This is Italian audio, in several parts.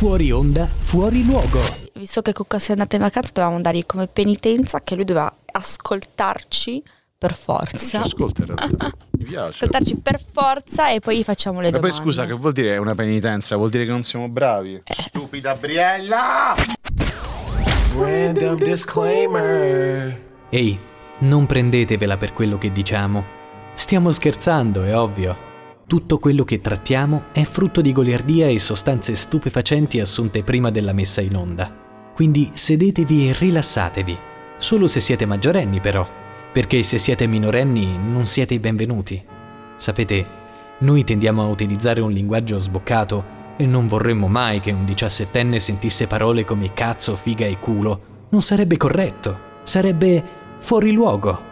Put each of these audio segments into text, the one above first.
Fuori onda, fuori luogo. Visto che Cucca si è andata in vacanza, dovevamo dargli come penitenza che lui doveva ascoltarci per forza. Realtà. Mi piace. Ascoltarci per forza e poi gli facciamo le Ma poi domande. scusa, che vuol dire una penitenza? Vuol dire che non siamo bravi? Stupida Briella! Random disclaimer. Ehi, non prendetevela per quello che diciamo. Stiamo scherzando, è ovvio. Tutto quello che trattiamo è frutto di goliardia e sostanze stupefacenti assunte prima della messa in onda. Quindi sedetevi e rilassatevi. Solo se siete maggiorenni però, perché se siete minorenni non siete i benvenuti. Sapete, noi tendiamo a utilizzare un linguaggio sboccato e non vorremmo mai che un diciassettenne sentisse parole come cazzo, figa e culo. Non sarebbe corretto, sarebbe fuori luogo.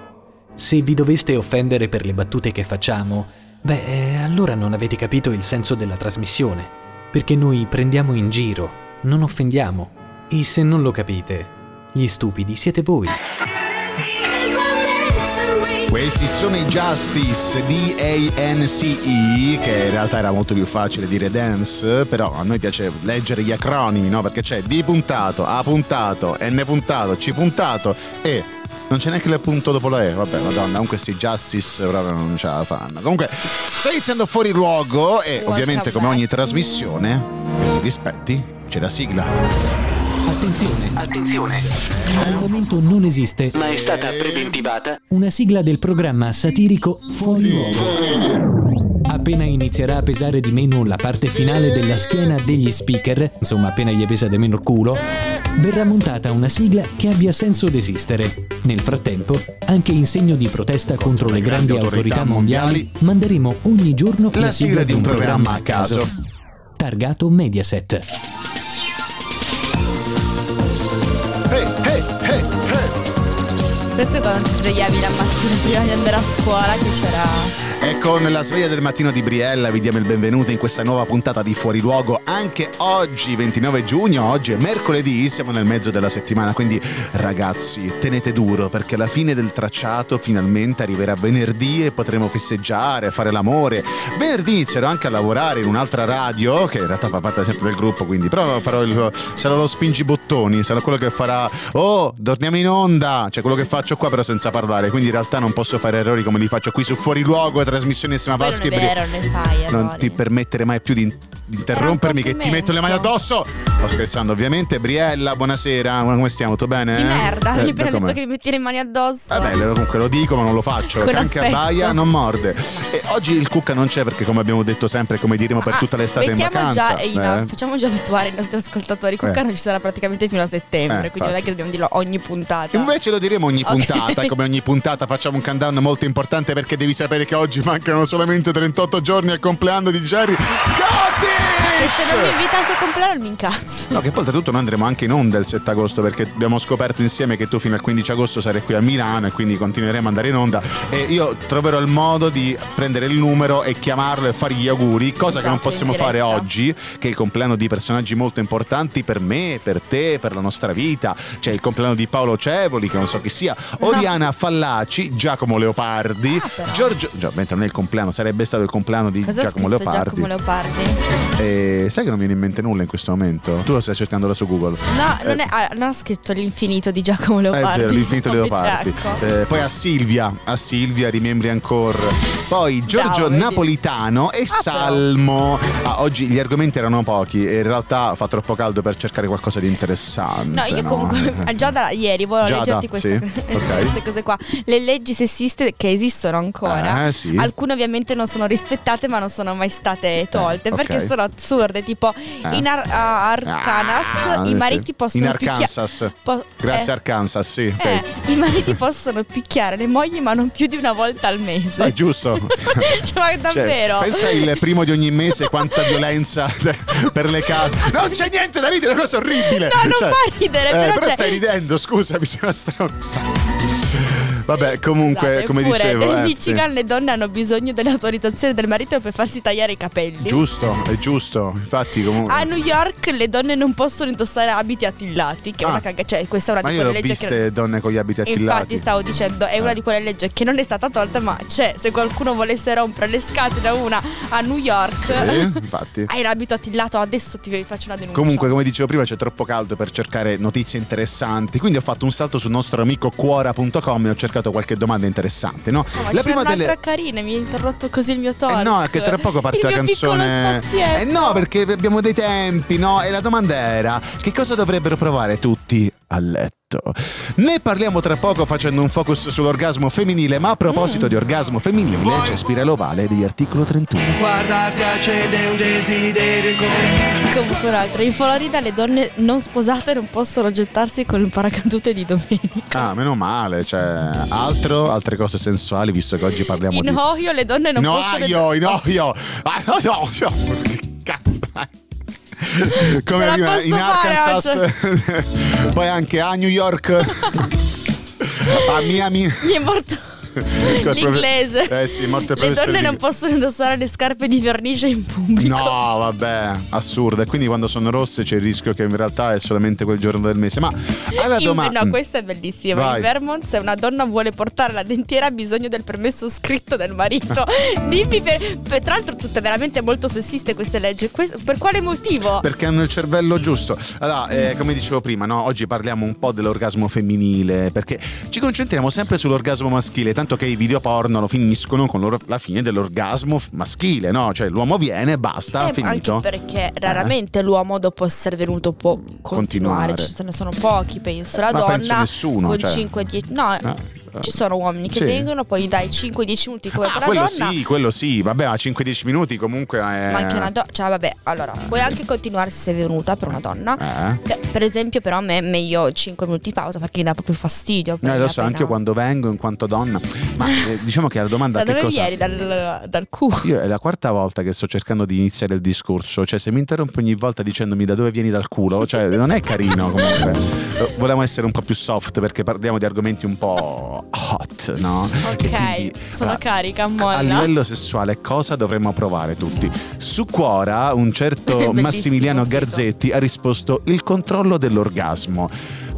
Se vi doveste offendere per le battute che facciamo, beh, eh, allora non avete capito il senso della trasmissione, perché noi prendiamo in giro, non offendiamo. E se non lo capite, gli stupidi siete voi. Questi sono i Justice D-A-N-C-E, che in realtà era molto più facile dire dance, però a noi piace leggere gli acronimi, no? Perché c'è D puntato, A puntato, N puntato, C puntato e non c'è neanche il punto dopo la E. Vabbè, madonna, comunque questi Justice proprio non ce la fanno. Comunque, sta iniziando fuori luogo e ovviamente come ogni trasmissione, che si rispetti, c'è la sigla. Attenzione, Attenzione, al momento non esiste ma è stata preventivata una sigla del programma satirico Fuori Luogo. Appena inizierà a pesare di meno la parte finale della schiena degli speaker, insomma appena gli pesa di meno il culo, verrà montata una sigla che abbia senso d'esistere. Nel frattempo, anche in segno di protesta contro le grandi autorità mondiali, manderemo ogni giorno la, sigla di un programma a caso. Targato Mediaset. Hey, hey, hey, hey. Questo è quando ti svegliavi la mattina prima di andare a scuola che c'era... E con la sveglia del mattino di Briella vi diamo il benvenuto in questa nuova puntata di Fuori Luogo anche oggi 29 giugno, oggi è mercoledì, siamo nel mezzo della settimana, quindi ragazzi tenete duro perché la fine del tracciato finalmente arriverà venerdì e potremo festeggiare, fare l'amore. Venerdì inizierò anche a lavorare in un'altra radio che in realtà fa parte sempre del gruppo, quindi però farò il, sarò lo spingibottoni, sarò quello che farà oh, torniamo in onda, cioè quello che faccio qua però senza parlare, quindi in realtà non posso fare errori come li faccio qui su Fuori Luogo trasmissione insieme a non e vero, non ti permettere mai più di, di interrompermi che ti metto le mani addosso sto scherzando ovviamente Briella buonasera come stiamo tutto bene? Di merda, Eh, mi come? detto che mi metti le mani addosso. Vabbè, le- comunque lo dico ma non lo faccio. Con Anche a. Baia non morde. E oggi il Cucca non c'è perché come abbiamo detto sempre, come diremo per Ah, tutta l'estate in vacanza. Già in- eh. Facciamo già abituare i nostri ascoltatori. Cucca Eh. non ci sarà praticamente fino a settembre, Eh, quindi non è infatti. che dobbiamo dirlo ogni puntata. Invece lo diremo ogni Ok. puntata, come ogni puntata facciamo un countdown molto importante perché devi sapere che oggi mancano solamente 38 giorni al compleanno di Jerry E se non mi invita al suo compleanno mi incazzo. No, che poi oltretutto noi andremo anche in onda il 7 agosto perché abbiamo scoperto insieme che tu fino al 15 agosto sarai qui a Milano e quindi continueremo ad andare in onda e io troverò il modo di prendere il numero e chiamarlo e fargli gli auguri, cosa che non Esatto, possiamo fare oggi, che è il compleanno di personaggi molto importanti per me, per te, per la nostra vita. C'è il compleanno di Paolo Cevoli, che non so chi sia, Oriana Fallaci, Giacomo Leopardi, Ah. Giorgio... Già, mentre non è il compleanno, sarebbe stato il compleanno di Cosa Giacomo Leopardi. Giacomo Leopardi? E sai che non mi viene in mente nulla in questo momento? Tu lo stai cercando su Google. No, non, Eh, è, ah, non ha scritto l'infinito di Giacomo è Leopardi. vero, l'infinito Come Leopardi. Eh, poi a Silvia, a Silvia, rimembri ancora. Poi Giorgio Bravo? Napolitano e Ah. Salmo. Ah, oggi gli argomenti erano pochi e in realtà fa troppo caldo per cercare qualcosa di interessante. No, io comunque Eh, già da ieri volevo Giada, leggerti queste, sì, ok. queste cose qua. Le leggi sessiste che esistono ancora. Eh, sì. Alcune ovviamente non sono rispettate, ma non sono mai state tolte ok. perché sono assurde. Tipo, Eh. in Ar- a Arkanas Ah, i sì. mariti possono In picchia- Arkansas. po- Grazie eh, Arkansas, sì. eh, I mariti possono picchiare le mogli, ma non più di una volta al mese. È giusto. Cioè, ma davvero? Cioè, pensa il primo di ogni mese quanta violenza per le case. Non c'è niente da ridere, è una cosa orribile. No, non Cioè, fa ridere, eh, però però stai ridendo, scusami, sei una stronza. Vabbè, comunque, Scusate, come pure, dicevo... eh, Michigan sì. le donne hanno bisogno dell'autorizzazione del marito per farsi tagliare i capelli. Giusto, è giusto. Infatti, comunque... A New York le donne non possono indossare abiti attillati, che è Ah. una caga, cioè questa è una Ma di quelle leggi viste che donne con gli abiti attillati. Infatti stavo dicendo, è una Eh. di quelle leggi che non è stata tolta, ma c'è. Se qualcuno volesse rompere le scatole a una a New York, Sì, infatti. hai l'abito attillato, adesso ti faccio una denuncia. Comunque, come dicevo prima, c'è troppo caldo per cercare notizie interessanti. Quindi ho fatto un salto sul nostro amico Quora.com e ho cercato qualche domanda interessante, no? No, la prima delle... carina, mi ha interrotto così il mio tono. Eh no, è che tra poco parte la il canzone. Eh no, perché abbiamo dei tempi, no? E la domanda era: che cosa dovrebbero provare tutti a letto? Ne parliamo tra poco facendo un focus sull'orgasmo femminile, ma a proposito Mm. di orgasmo femminile c'è Spirale Ovale degli articolo 31. Guardarti accende un desiderio con Comunque un'altra. In Florida le donne non sposate non possono gettarsi con il paracadute di domenica. Ah, meno male, cioè altro, altre cose sensuali, visto che oggi parliamo In di Ohio le donne non No, possono io, in Ohio. Ah, no, Come prima in Arkansas, poi anche a New York, a Miami. Mi è morto l'inglese. profe- Eh sì, il Le donne non possono indossare le scarpe di vernice in pubblico. No, vabbè, assurdo. E quindi quando sono rosse c'è il rischio che in realtà è solamente quel giorno del mese. Ma alla domanda. no, questa è bellissima. Vai. In Vermont, se una donna vuole portare la dentiera, ha bisogno del permesso scritto del marito. Dimmi, per, per- tra l'altro, tutte veramente molto sessiste queste leggi. Questo- per quale motivo? Perché hanno il cervello giusto. Allora, eh, come dicevo prima, no? oggi parliamo un po' dell'orgasmo femminile, perché ci concentriamo sempre sull'orgasmo maschile, tanto che i video porno lo finiscono con la fine dell'orgasmo maschile, no? Cioè l'uomo viene, basta, Eh, finito. Anche perché raramente l'uomo dopo essere venuto può continuare. Continuare. Ci ce ne sono pochi, penso. La Ma donna penso nessuno, con cioè. 5-10 No, ah. Ci sono uomini che Sì. vengono, poi dai 5-10 minuti come Ah, per la quello donna. sì, quello sì, vabbè, a 5-10 minuti comunque è... Ma anche una donna, cioè vabbè, allora, puoi anche continuare se sei venuta per una donna. Eh? Per esempio, però a me è meglio 5 minuti di pausa perché mi dà proprio fastidio. Eh, perché lo so, anche io quando vengo in quanto donna. Ma eh, diciamo che la domanda Da che dove cosa... vieni? Dal, dal culo. Io è la quarta volta che sto cercando di iniziare il discorso, cioè se mi interrompi ogni volta dicendomi da dove vieni dal culo, cioè non è carino comunque. Eh, Volevamo essere un po' più soft perché parliamo di argomenti un po' hot, no? Ok, quindi, sono ah, carica, A molla. livello sessuale cosa dovremmo provare tutti? Su Quora un certo Massimiliano. Garzetti ha risposto il controllo dell'orgasmo.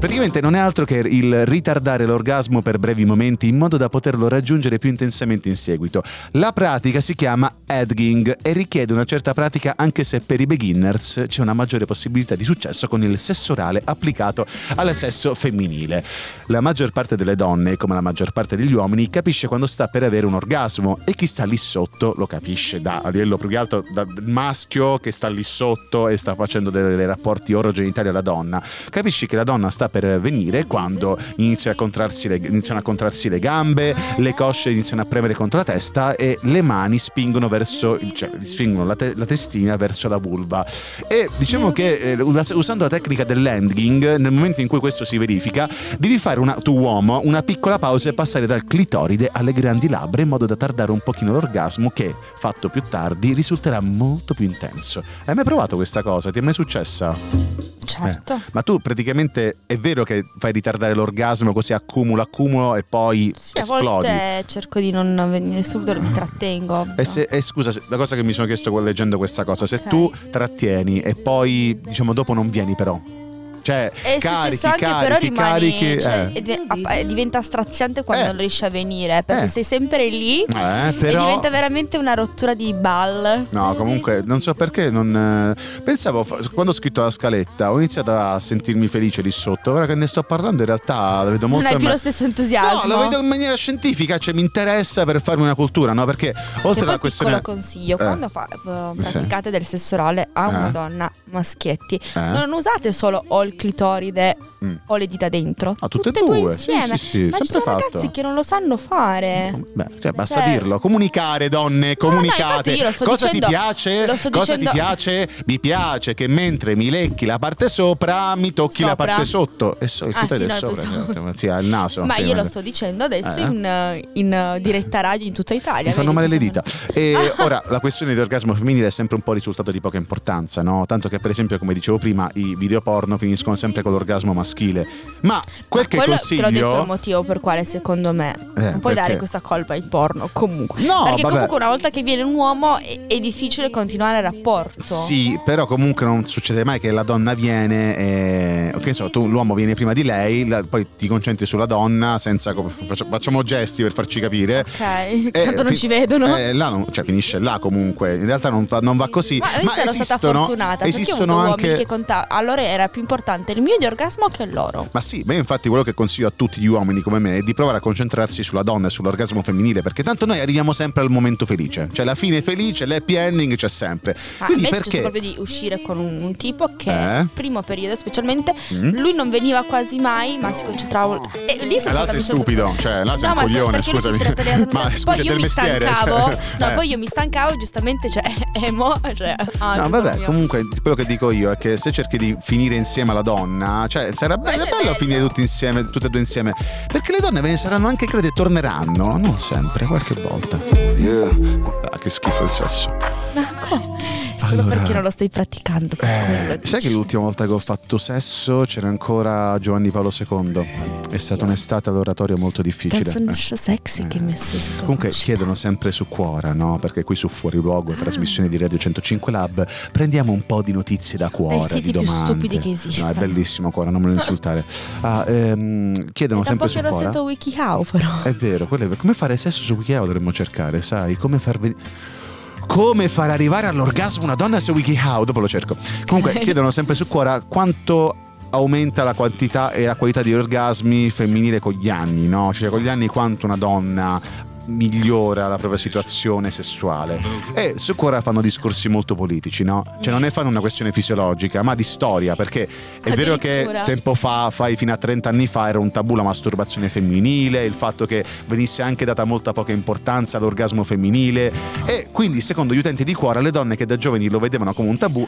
Praticamente non è altro che il ritardare l'orgasmo per brevi momenti in modo da poterlo raggiungere più intensamente in seguito. La pratica si chiama edging e richiede una certa pratica anche se per i beginners c'è una maggiore possibilità di successo con il sesso orale applicato al sesso femminile. La maggior parte delle donne, come la maggior parte degli uomini, capisce quando sta per avere un orgasmo e chi sta lì sotto lo capisce da a livello più che altro dal maschio che sta lì sotto e sta facendo dei, dei rapporti orogenitali alla donna. Capisci che la donna sta per venire quando inizia le, iniziano a contrarsi le gambe, le cosce iniziano a premere contro la testa e le mani spingono verso cioè, spingono la, te- la testina verso la vulva. E diciamo che eh, us- usando la tecnica dell'ending, nel momento in cui questo si verifica, devi fare una, tu uomo una piccola pausa e passare dal clitoride alle grandi labbra in modo da tardare un pochino l'orgasmo che, fatto più tardi, risulterà molto più intenso. Hai mai provato questa cosa? Ti è mai successa? Certo. Eh, Ma tu praticamente è vero che fai ritardare l'orgasmo così accumulo, accumulo e poi Sì, a esplodi? volte cerco di non venire subito, mi trattengo. E, se- e scusa, se- la cosa che mi sono chiesto leggendo questa cosa, se Ok. tu trattieni e poi diciamo dopo non vieni però, cioè È carichi, successo anche, carichi, però rimani. carichi, cioè, eh. e diventa straziante quando Eh. non riesci a venire. Perché Eh. sei sempre lì Eh, e però... diventa veramente una rottura di ball. No, comunque non so perché non. eh, Pensavo, quando ho scritto la scaletta, ho iniziato a sentirmi felice lì sotto. Ora che ne sto parlando, in realtà la vedo Non molto. hai più ma- lo stesso entusiasmo. No, lo vedo in maniera scientifica, cioè mi interessa per farmi una cultura, no? Perché oltre alla questione. piccolo consiglio, Eh. quando fa- eh, Sì. praticate del sesso orale a una Eh. donna, maschietti, Eh. non usate solo o il clitoride Mm. o le dita dentro. Ah, tutte e e due due, sì, insieme. sì, sì, Ma ci sono fatto. ragazzi che non lo sanno fare. Beh, cioè, basta Cioè- dirlo. Comunicare, donne, comunicate. lo sto Cosa dicendo- ti piace? Cosa dicendo- ti piace? Mi piace che mentre mi lecchi la parte sopra, mi tocchi la Sopra. parte sotto. E so, il Ah, sì, no, sopra. pensavo- Sì, il naso. Ma io lo sto dicendo adesso Eh. in, in diretta radio in tutta Italia. Mi fanno male le dita. E ora la questione dell'orgasmo femminile è sempre un po' risultato di poca importanza, no? Tanto che, per esempio, come dicevo prima, i video porno finiscono finiscono sempre con l'orgasmo maschile. Ma quel Ma che consiglio... te l'ho detto il motivo per quale secondo me Eh, non puoi perché? dare questa colpa ai porno comunque. No, Perché vabbè. comunque una volta che viene un uomo è, è difficile continuare il rapporto. Sì, però comunque non succede mai che la donna viene e... Che so, tu l'uomo viene prima di lei, la- poi ti concentri sulla donna senza... faccia- Facciamo gesti per farci capire. Ok, tanto non fi- ci vedono. eh, là non- cioè finisce là comunque. In realtà non va, non va così. Ma stata esistono, fortunata perché ho esistono anche. uomini che contavano. Allora era più importante il mio di orgasmo che il loro. Ma sì, ma io infatti quello che consiglio a tutti gli uomini come me è di provare a concentrarsi sulla donna e sull'orgasmo femminile, perché tanto noi arriviamo sempre al momento felice. Cioè la fine felice, l'happy ending c'è sempre. Ma Quindi a me è perché? proprio di uscire con un, un tipo che Eh? primo periodo specialmente Mm? lui non veniva quasi mai ma si concentrava e lì Eh, sei mi sono- stupido, cioè là sei No, un ma coglione, scusami. Ma poi scusa, io del mi mestiere. stancavo cioè, no eh. poi io mi stancavo giustamente cioè emo cioè ah, No, vabbè, mio. comunque quello che dico io è che se cerchi di finire insieme alla donna, cioè sarà be- Quello è bello bello. finire tutti insieme, tutte e due insieme, perché le donne ve ne saranno anche crede e torneranno, non sempre, qualche volta. Ah, che schifo il sesso. Ma come? Solo Allora- perché non lo stai praticando Eh, sai che l'ultima volta che ho fatto sesso c'era ancora Giovanni Paolo II? È stata un'estate all'oratorio molto difficile. canzone Eh. sexy che mi sei sotto Comunque chiedono sempre su Cuora, no? Perché qui su Fuori Luogo, trasmissione di Radio 105 Lab, prendiamo un po' di notizie da Cuora, siti di più domande. stupidi che No, è bellissimo Cuora, non me lo insultare. Ah, ehm, chiedono po' sempre su Cuora. sento WikiHow però È vero, quello è- come fare sesso su WikiHow dovremmo cercare, sai? Come far venire... Come far arrivare all'orgasmo una donna su WikiHow? Dopo lo cerco. Comunque chiedono sempre su Cuora quanto aumenta la quantità e la qualità di orgasmi femminile con gli anni, no? Cioè con gli anni quanto una donna migliora la propria situazione sessuale. E su Cuora fanno discorsi molto politici no? cioè non ne fanno una questione fisiologica ma di storia perché è vero che tempo fa fai fino a 30 anni fa era un tabù la masturbazione femminile il fatto che venisse anche data molta poca importanza all'orgasmo femminile. E quindi secondo gli utenti di Cuora le donne che da giovani lo vedevano come un tabù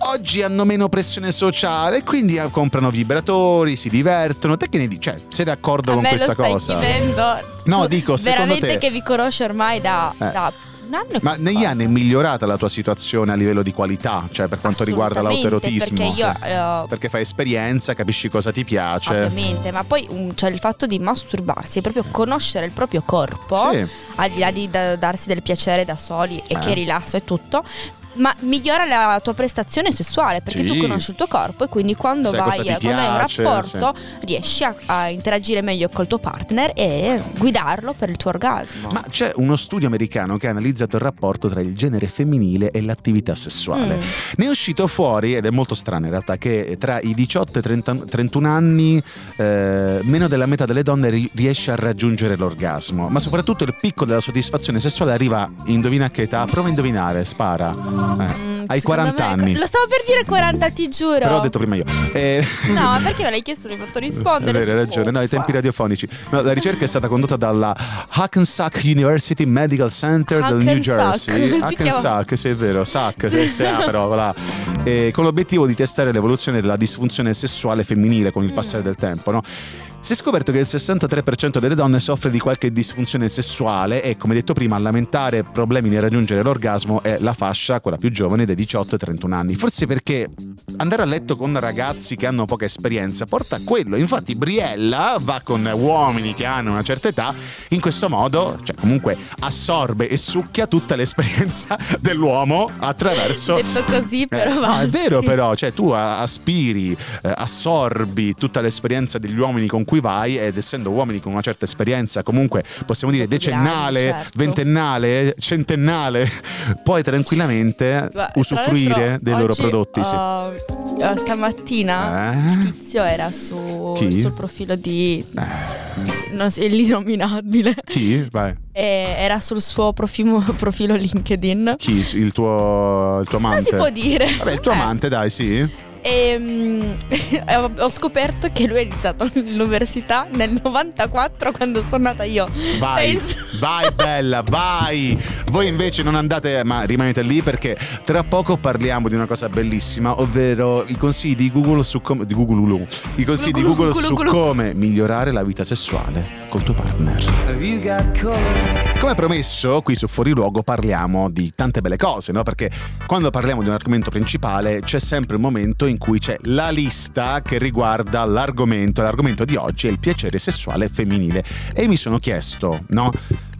Oggi hanno meno pressione sociale quindi comprano vibratori, si divertono. Te che ne dici? Cioè, sei d'accordo a con questa cosa? chiedendo No, Tu dico, secondo veramente te- che vi conosce ormai da, Eh. da un anno e Ma negli anni è migliorata la tua situazione a livello di qualità, cioè per quanto riguarda l'autoerotismo? perché io Cioè, eh, perché fai esperienza, capisci cosa ti piace. Ovviamente, ma poi um, cioè, il fatto di masturbarsi è proprio conoscere il proprio corpo, Sì. al di là di da- darsi del piacere da soli e Eh. che rilassa e tutto. Ma migliora la tua prestazione sessuale perché Sì. tu conosci il tuo corpo e quindi quando Sai vai quando hai un piace, rapporto riesci a, a interagire meglio col tuo partner e guidarlo per il tuo orgasmo. Ma c'è uno studio americano che ha analizzato il rapporto tra il genere femminile e l'attività sessuale. Mm. Ne è uscito fuori, ed è molto strano in realtà, che tra i 18 e i 30 31 anni eh, meno della metà delle donne ri- riesce a raggiungere l'orgasmo, ma soprattutto il picco della soddisfazione sessuale arriva, indovina a che età? Prova a indovinare, spara. Eh, Mm, hai secondo 40 me- anni. Lo stavo per dire 40, ti giuro. Però ho detto prima io. Eh, No, ma perché me l'hai chiesto? Mi hai fatto rispondere. hai ragione, no, ai tempi radiofonici. No, la ricerca è stata condotta dalla Hackensack University Medical Center del New Hackensack, Jersey. Hackensack, sì, è vero, SAC, SA però, voilà. E con l'obiettivo di testare l'evoluzione della disfunzione sessuale femminile con il passare del tempo, no? Si è scoperto che il 63% delle donne soffre di qualche disfunzione sessuale e, come detto prima, a lamentare problemi nel raggiungere l'orgasmo è la fascia, quella più giovane, dei 18 e 31 anni. Forse perché andare a letto con ragazzi che hanno poca esperienza porta a quello. Infatti Briella va con uomini che hanno una certa età, in questo modo, cioè comunque assorbe e succhia tutta l'esperienza dell'uomo attraverso... Detto così, però Eh, no, è vero però, cioè tu aspiri, eh, assorbi tutta l'esperienza degli uomini con cui vai ed essendo uomini con una certa esperienza, comunque possiamo dire decennale, anni, certo. ventennale, centennale, puoi tranquillamente Guarda, usufruire dei loro oggi, prodotti. sì. uh, uh, stamattina Eh? Tizio era su, Chi? sul profilo di non so, l'inominabile Chi? Vai. e era sul suo profilo, profilo LinkedIn Chi? Il tuo, il tuo amante? non si può dire Vabbè, il tuo Eh, amante, dai, sì. e, mm, ho- scoperto che lui ha iniziato l'università nel 94 quando sono nata io Vai, Sei- vai bella, vai! Voi invece non andate, ma rimanete lì perché tra poco parliamo di una cosa bellissima, ovvero i consigli di Google su come. di Google Ulu. I consigli di Glu, glu, Google glu, su come migliorare la vita sessuale col tuo partner. Have you got color? Come promesso, qui su Fuori Luogo parliamo di tante belle cose, no? Perché quando parliamo di un argomento principale c'è sempre il momento in cui c'è la lista che riguarda l'argomento. L'argomento di oggi è il piacere sessuale femminile. E mi sono chiesto, no?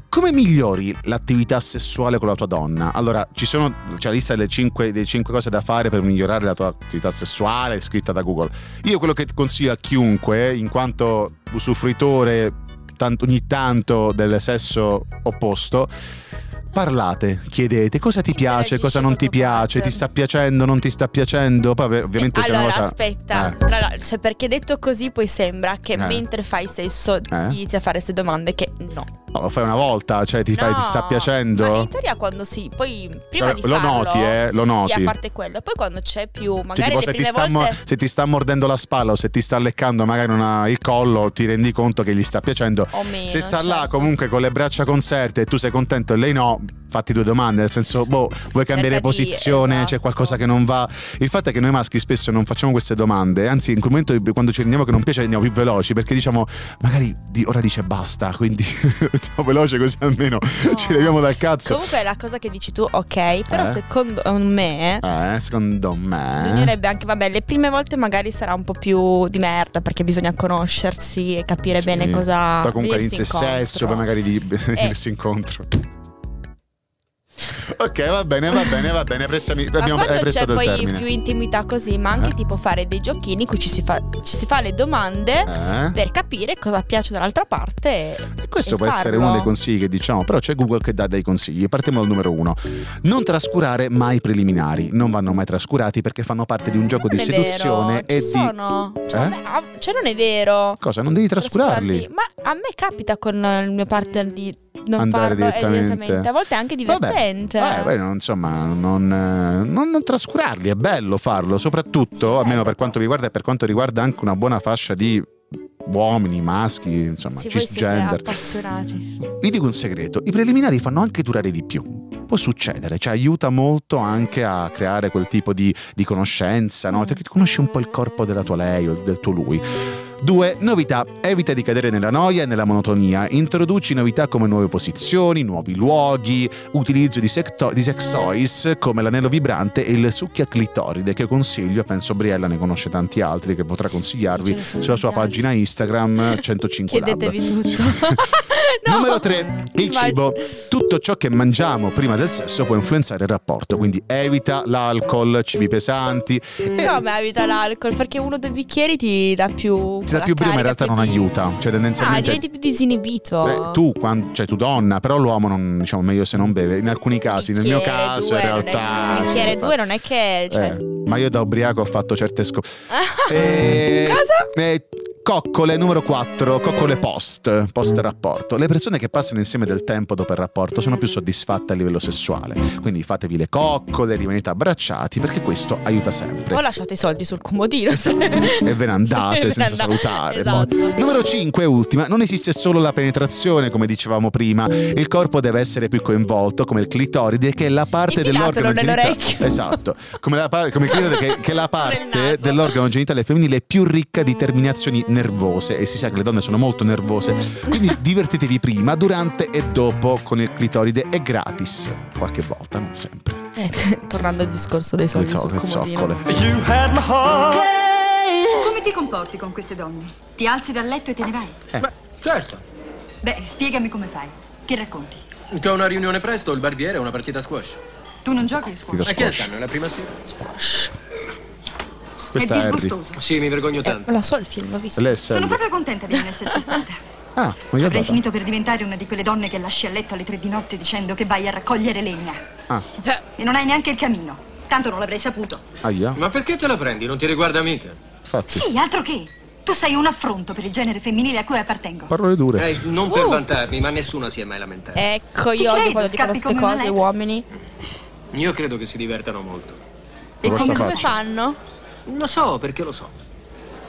Come migliori l'attività sessuale con la tua donna? Allora, ci sono, c'è la lista delle 5, delle 5 cose da fare per migliorare la tua attività sessuale, scritta da Google. Io quello che consiglio a chiunque, in quanto usufruitore tanto- ogni tanto del sesso opposto, parlate, chiedete cosa ti piace, cosa non ti piace, ti sta piacendo, non ti sta piacendo. Poi beh, ovviamente se è una allora, cosa... aspetta, Eh. tra l'altro, cioè, perché detto così poi sembra che Eh. mentre fai sesso Eh. inizi a fare queste domande che no. No, lo fai una volta, cioè ti, fai, ti sta No, piacendo? Ma in teoria quando sì, poi prima Cioè, lo farlo, noti, eh, lo noti. Sì, a parte quello, poi quando c'è più, Cioè, magari tipo, le se, ti sta, mo- volte se ti sta mordendo la spalla o se ti sta leccando magari una- il collo, ti rendi conto che gli sta piacendo. o meno. se sta là certo. comunque con le braccia conserte e tu sei contento e lei no, fatti due domande, nel senso, boh, vuoi cambiare di- posizione, c'è esatto. qualcosa che non va. Il fatto è che noi maschi spesso non facciamo queste domande, anzi in quel momento quando ci rendiamo che non piace andiamo più veloci perché diciamo, magari di- ora dice basta, quindi andiamo veloce così almeno ci leviamo dal cazzo. Comunque la cosa che dici tu, ok, però Eh? secondo me Eh, secondo me... bisognerebbe anche, vabbè, le prime volte magari sarà un po' più di merda perché bisogna conoscersi e capire Sì. bene cosa Poi comunque inizia il sesso, poi magari di venirsi incontro. Ok, va bene, va bene, va bene. Prestami, Ma abbiamo, quando c'è poi termine. più intimità così, ma anche Eh? tipo fare dei giochini in cui ci si fa, ci si fa le domande Eh? per capire cosa piace dall'altra parte. e- E questo e può essere farlo. uno dei consigli che diciamo, però c'è Google che dà dei consigli. Partiamo dal numero uno. Non trascurare mai i preliminari. Non vanno mai trascurati perché fanno parte di un gioco di Non è seduzione e ci di. sono. Cioè, Eh? a me- a- cioè, non è vero. Cosa? Non devi trascurarli. Ma a me capita con il mio partner di non Andare eh, direttamente. A volte è anche divertente. Vabbè, non- insomma, non, eh, non- non trascurarli, è bello farlo, soprattutto, Sì, almeno bello. per quanto mi riguarda e per quanto riguarda anche una buona fascia di uomini, maschi, insomma, siete cisgender. Vi dico un segreto, i preliminari fanno anche durare di più. Può succedere, cioè aiuta molto anche a creare quel tipo di, di conoscenza, no? Perché conosci un po' il corpo della tua lei o del tuo lui. Due, novità. Evita di cadere nella noia e nella monotonia. Introduci novità come nuove posizioni, nuovi luoghi, utilizzo di, secto- di sex toys come l'anello vibrante e il succhia clitoride che consiglio, penso Briella ne conosce tanti altri che potrà consigliarvi Sì, sulla sua pagina Instagram 105 Lab. Chiedetevi tutto. No, Numero 3. Il immagino. cibo. Tutto ciò che mangiamo prima del sesso può influenzare il rapporto, quindi evita l'alcol, cibi pesanti. E Come evita l'alcol? Perché uno dei bicchieri ti dà più. ti dà più brio, ma in realtà non di- aiuta. Cioè, Ah, tendenzialmente. diventi più disinibito. Beh, tu, quan- cioè tu donna, però l'uomo non, diciamo, meglio se non beve. In alcuni casi, nel mio caso, due, in è- realtà. Un bicchiere due non è che. Cioè, Eh, ma io da ubriaco ho fatto certe scoperte. Eh, Cosa? eh, coccole numero 4, coccole post, post rapporto. Le persone che passano insieme del tempo dopo il rapporto sono più soddisfatte a livello sessuale. Quindi fatevi le coccole, rimanete abbracciati perché questo aiuta sempre. O lasciate i soldi sul comodino. E ve ne andate senza salutare. Esatto. Numero 5 e ultima, non esiste solo la penetrazione, come dicevamo prima. Il corpo deve essere più coinvolto, come il clitoride, che è la parte dell'organo genitale. Esatto, come, la come il clitoride che, che è la parte dell'organo genitale femminile più ricca di terminazioni nervose. E si sa che le donne sono molto nervose. Quindi divertitevi prima, durante e dopo con il clitoride. È gratis, qualche volta, non sempre. Eh, tornando al discorso dei soldi zo- sul zoccole. You had my heart. Come ti comporti con queste donne? Ti alzi dal letto e te ne vai? Beh, certo. Beh, spiegami come fai. Che racconti? C'ho una riunione presto, il barbiere e una partita a squash. Tu non giochi a? Ti Ma che squash. sanno, è la prima sera? Questa è Harry. disgustoso. Sì, mi vergogno Eh, tanto. lo so il film, l'ho visto. Lei è Sono Sally. proprio contenta di non esserci stata. Ah, ma io Avrei data. finito per diventare una di quelle donne che lasci a letto alle tre di notte dicendo che vai a raccogliere legna. Ah, E non hai neanche il camino. Tanto non l'avrei saputo. aia. Ma perché te la prendi? Non ti riguarda mica. Infatti, Sì, altro che. Tu sei un affronto per il genere femminile a cui appartengo. parole dure. Eh, non per Uh. vantarmi, ma nessuno si è mai lamentato. ecco, Ti io odio credo, quando dicono scappi queste cose, uomini. Io credo che si divertano molto. E come Come fanno? Lo so, perché lo so.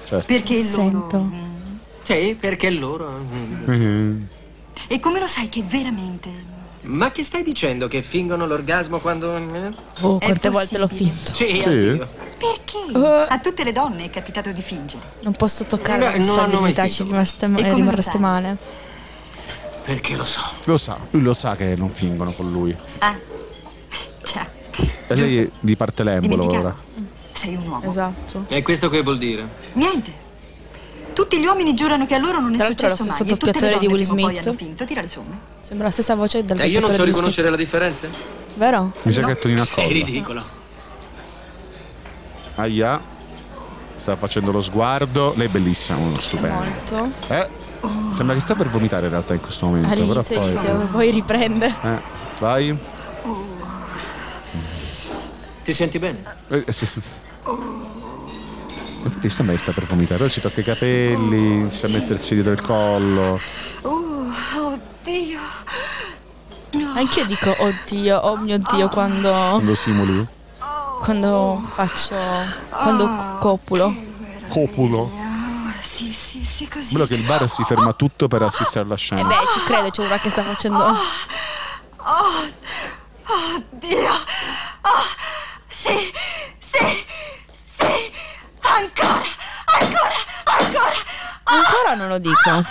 Certo. Perché Sento. loro. Sì, perché loro... mm. Mhm. E come lo sai che veramente. Ma che stai dicendo? Che fingono l'orgasmo quando... eh? Oh, È quante volte l'ho finto. Sì, Sì? Perché? Uh. A tutte le donne è capitato di fingere. Non posso toccare Beh, la non hanno mai stabilità, finto. ci rimaste, E lo rimaste sai? male. Perché lo so. Lo sa, lui lo sa che non fingono con lui. Ah, ciao. E lei di parte l'embolo ora. Sei un uomo. Esatto. E questo che vuol dire? Niente. Tutti gli uomini giurano che a loro non è Tra è successo mai. E tutte le doppiatore di donne Will Smith. hanno. Tira le somme. Sembra la stessa voce del E io non so riconoscere la differenza? Vero? Mi sa No. che è Tonino È Accolla. ridicolo. Aia. Sta facendo lo sguardo. Lei è bellissima, stupenda. Molto. Eh, sembra che sta per vomitare in realtà in questo momento. Però All'inizio poi. inizia, poi riprende. Eh, vai. Ti senti bene? Eh, sì. Infatti sembra che sta per vomitare, poi si tocca i capelli, inizia a mettersi dietro il collo. Oh, oddio. No. Anch'io dico oddio, oh mio dio quando, Quando simuli. quando faccio, quando copulo. Copulo. Ah, sì, sì, sì, così. Quello che il bar si ferma tutto per assistere alla E scena. Eh beh, ci credo, c'è una che sta facendo... Oddio. Oh, sì, sì, sì. Ancora, ancora, ancora. Ancora non lo dico. Oh,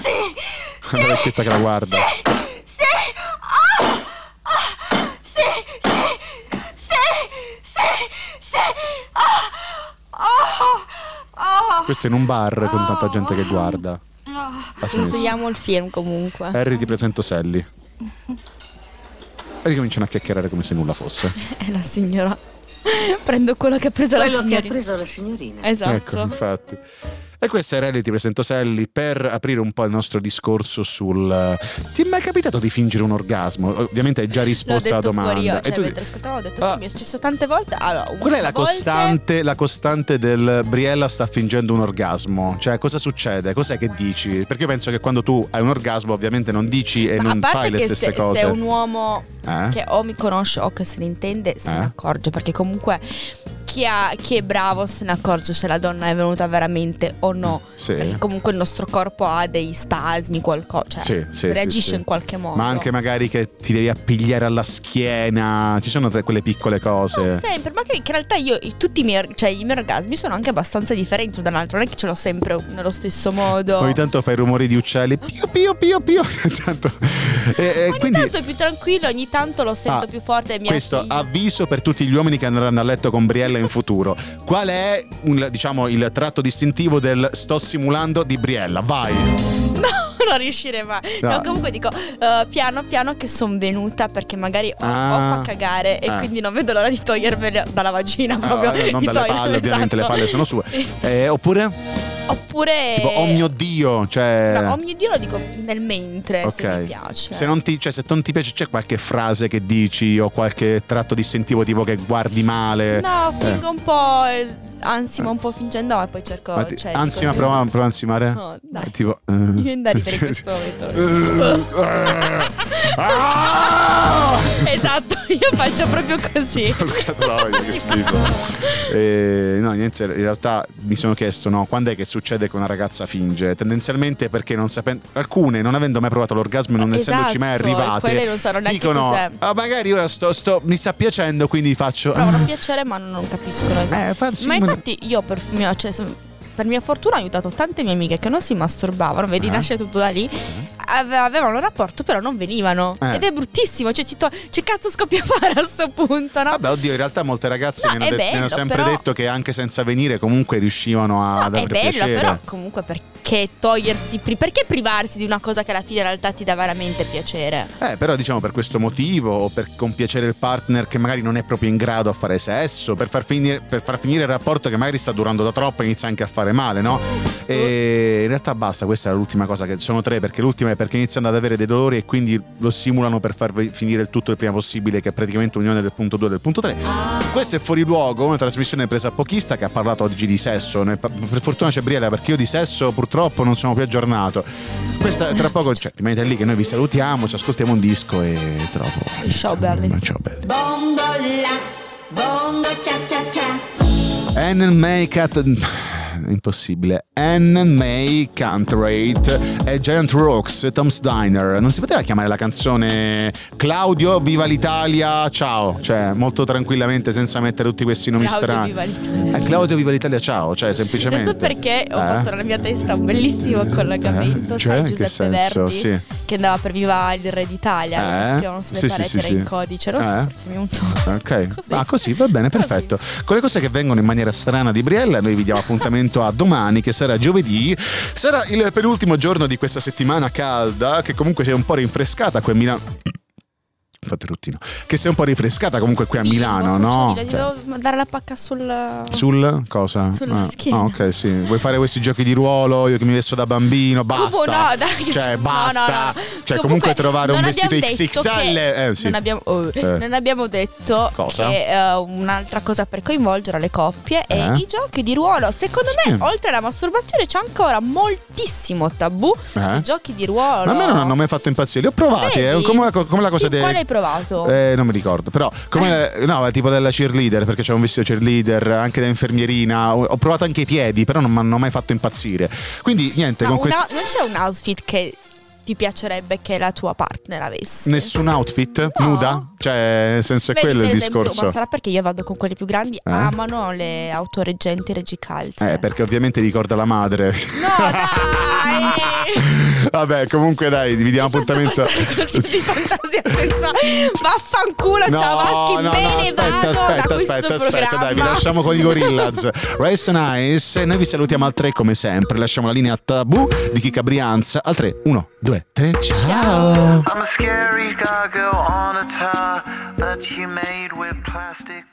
sì, La vecchietta che la guarda. sì. Oh, oh, sì, sì, sì, sì, sì. Oh, oh, oh. Questo è in un bar con tanta gente che guarda. Smesso. Consigliamo il film comunque. Harry ti presento Sally. E ricominciano a chiacchierare come se nulla fosse. È la signora. Prendo quello che ha preso la Quello che ha signorina. preso la signorina. Esatto. Ecco, infatti. E questa è ti presento Sally, per aprire un po' il nostro discorso sul... Ti è mai capitato di fingere un orgasmo? Ovviamente hai già risposto alla domanda. io, E cioè tu- mentre ascoltavo ho detto Ah. sì, mi è successo tante volte. Allora, Qual è la volte- costante, la costante del Briella sta fingendo un orgasmo? Cioè, cosa succede? Cos'è che dici? Perché io penso che quando tu hai un orgasmo, ovviamente non dici e Ma non fai le stesse se, cose. se un uomo Eh? che o mi conosce o che se ne intende se Eh? ne accorge perché comunque chi, ha- chi è bravo se ne accorge se la donna è venuta veramente o no Sì. perché comunque il nostro corpo ha dei spasmi qualcosa cioè Sì, sì, reagisce in qualche modo Ma anche magari che ti devi appigliare alla schiena. Ci sono quelle piccole cose. Non sempre, ma che, in realtà io tutti i miei, cioè, i miei orgasmi sono anche abbastanza differenti l'uno dall'altro, non è che ce l'ho sempre nello stesso modo. Ogni tanto fai rumori di uccelli. Pio pio pio pio. Tanto- e- e Ogni quindi tanto è più tranquillo, ogni tanto lo sento Ah, più forte e mi questo affido. avviso per tutti gli uomini che andranno a letto con Briella in futuro. Qual è un- diciamo, il tratto distintivo del sto simulando di Briella? Vai. No, non riuscirei mai. No. No, comunque dico eh, piano piano che sono venuta perché magari o, Ah. o fa cagare e Ah. quindi non vedo l'ora di togliermela dalla vagina Ah, proprio. eh, non dalle palle, ovviamente le esatto. palle sono sue. Eh, oppure Oppure tipo oh mio dio, cioè No, oh mio dio lo dico nel mentre Ok. se mi piace. Se non, ti, cioè, se non ti piace, c'è qualche frase che dici o qualche tratto distintivo tipo che guardi male? No, Eh. fingo un po' il- ansima, un po' fingendo, ma poi cerco. Ma ti- cioè, ansima, dico- prova, prova a ansimare. No, dai. Tipo. Mi viene da ridere in questo momento. Ah! esatto, io faccio proprio così. Troia, che schifo. Eh, no, niente, in realtà mi sono chiesto, no, quando è che succede che una ragazza finge? Tendenzialmente perché non sapendo, alcune non avendo mai provato l'orgasmo e non essendoci mai Esatto, arrivate, quelle non sanno neanche dicono, ah, magari ora sto, sto- mi sta piacendo, quindi faccio... Provano a piacere, ma non capiscono. Eh, fa- sì, ma infatti, io per mia, cioè, per mia fortuna ho aiutato tante mie amiche che non si masturbavano, vedi, Eh. nasce tutto da lì. Ave- Avevano un rapporto, però non venivano. Eh. Ed è bruttissimo. Cioè, to- che cazzo scoppia a fare a sto punto, no? Vabbè, oddio, in realtà molte ragazze No, mi hanno, è de- mi hanno bello, sempre però- detto che anche senza venire comunque riuscivano a- ad è avere bella, piacere. però comunque perché togliersi, pri- perché privarsi di una cosa che alla fine in realtà ti dà veramente piacere? Eh, però diciamo per questo motivo, o per compiacere il partner che magari non è proprio in grado a fare sesso, per far finire, per far finire il rapporto che magari sta durando da troppo e inizia anche a fare male, no? E in realtà basta, questa è l'ultima cosa che sono tre, perché l'ultima è perché iniziano ad avere dei dolori e quindi lo simulano per far finire il tutto il prima possibile, che è praticamente unione del punto 2 e del punto 3. Questo è Fuori Luogo, una trasmissione presa a pochista che ha parlato oggi di sesso. Per fortuna c'è Briella perché io di sesso purtroppo non sono più aggiornato. Questa tra poco, cioè, rimanete lì che noi vi salutiamo, ci ascoltiamo un disco e trovo. Ciao, belli. Ciao belli. Bongo la, bongo cha cha cha. And make it impossibile. Anne May Can't Rate e Giant Rocks, Tom's Diner. Non si poteva chiamare la canzone Claudio, viva l'Italia, ciao. Cioè, molto tranquillamente, senza mettere tutti questi nomi Claudio, strani. viva l'Italia. Eh, Claudio, viva l'Italia, ciao. Cioè, semplicemente. Non so perché ho Eh? fatto nella mia testa un bellissimo collegamento, Eh, cioè, sai Giuseppe? Verdi Sì. che andava per Viva il Re d'Italia, Eh? scrivono sulle Sì, pareti sì, sì. in codice, non so Eh? perché mi è venuto Ok, Così. ah così va bene, Così. perfetto. Con le cose che vengono in maniera strana di Briella, noi vi diamo appuntamento a domani, che sarà giovedì. Sarà il penultimo giorno di questa settimana calda, che comunque si è un po' rinfrescata qui a Milano. Fate il ruttino. Che si è un po' rinfrescata comunque qui a Milano, no? Gli Cioè, devo dare la pacca sul sul cosa? Sulla ah, schiena. ah, ok, sì. Vuoi fare questi giochi di ruolo? Io che mi vesto da bambino, basta. Cubo, no, dai. Cioè, basta. no, no. Cioè, comunque, trovare un vestito XXL. che- Eh, sì. non, abbiamo, oh, Eh. non abbiamo detto Cosa? che eh, un'altra cosa per coinvolgere le coppie è Eh? i giochi di ruolo. Secondo Sì. me, oltre alla masturbazione, c'è ancora moltissimo tabù Eh? sui giochi di ruolo. Ma a me non hanno mai fatto impazzire. Li ho provati, Vedi? eh, come, la, come la cosa dei. Provato? Eh, non mi ricordo, però come no, tipo della cheerleader, perché c'è un vestito cheerleader, anche da infermierina. Ho, provato anche i piedi, però non mi hanno mai fatto impazzire. Quindi niente, Ma con una- questo non c'è un outfit che ti piacerebbe che la tua partner avesse? nessun outfit No. nuda? Cioè, nel senso è Vedi, quello il esempio, discorso. Ma sarà perché io vado con quelli più grandi, Eh? amano le autoreggenti regicalze. Eh, perché ovviamente ricorda la madre. No, dai! Vabbè, comunque dai, vi diamo appuntamento. Qualsiasi fantasia sessuale. Vaffanculo, No, ciao maschi, no, me no, aspetta, aspetta, aspetta, aspetta, dai, vi lasciamo con i Gorillaz. Race Nice, noi vi salutiamo al 3 come sempre, lasciamo la linea tabù di Chica Brianza al 3, 1, 2, 3, ciao. I'm a scary gargoyle on a tower that you made with plastic.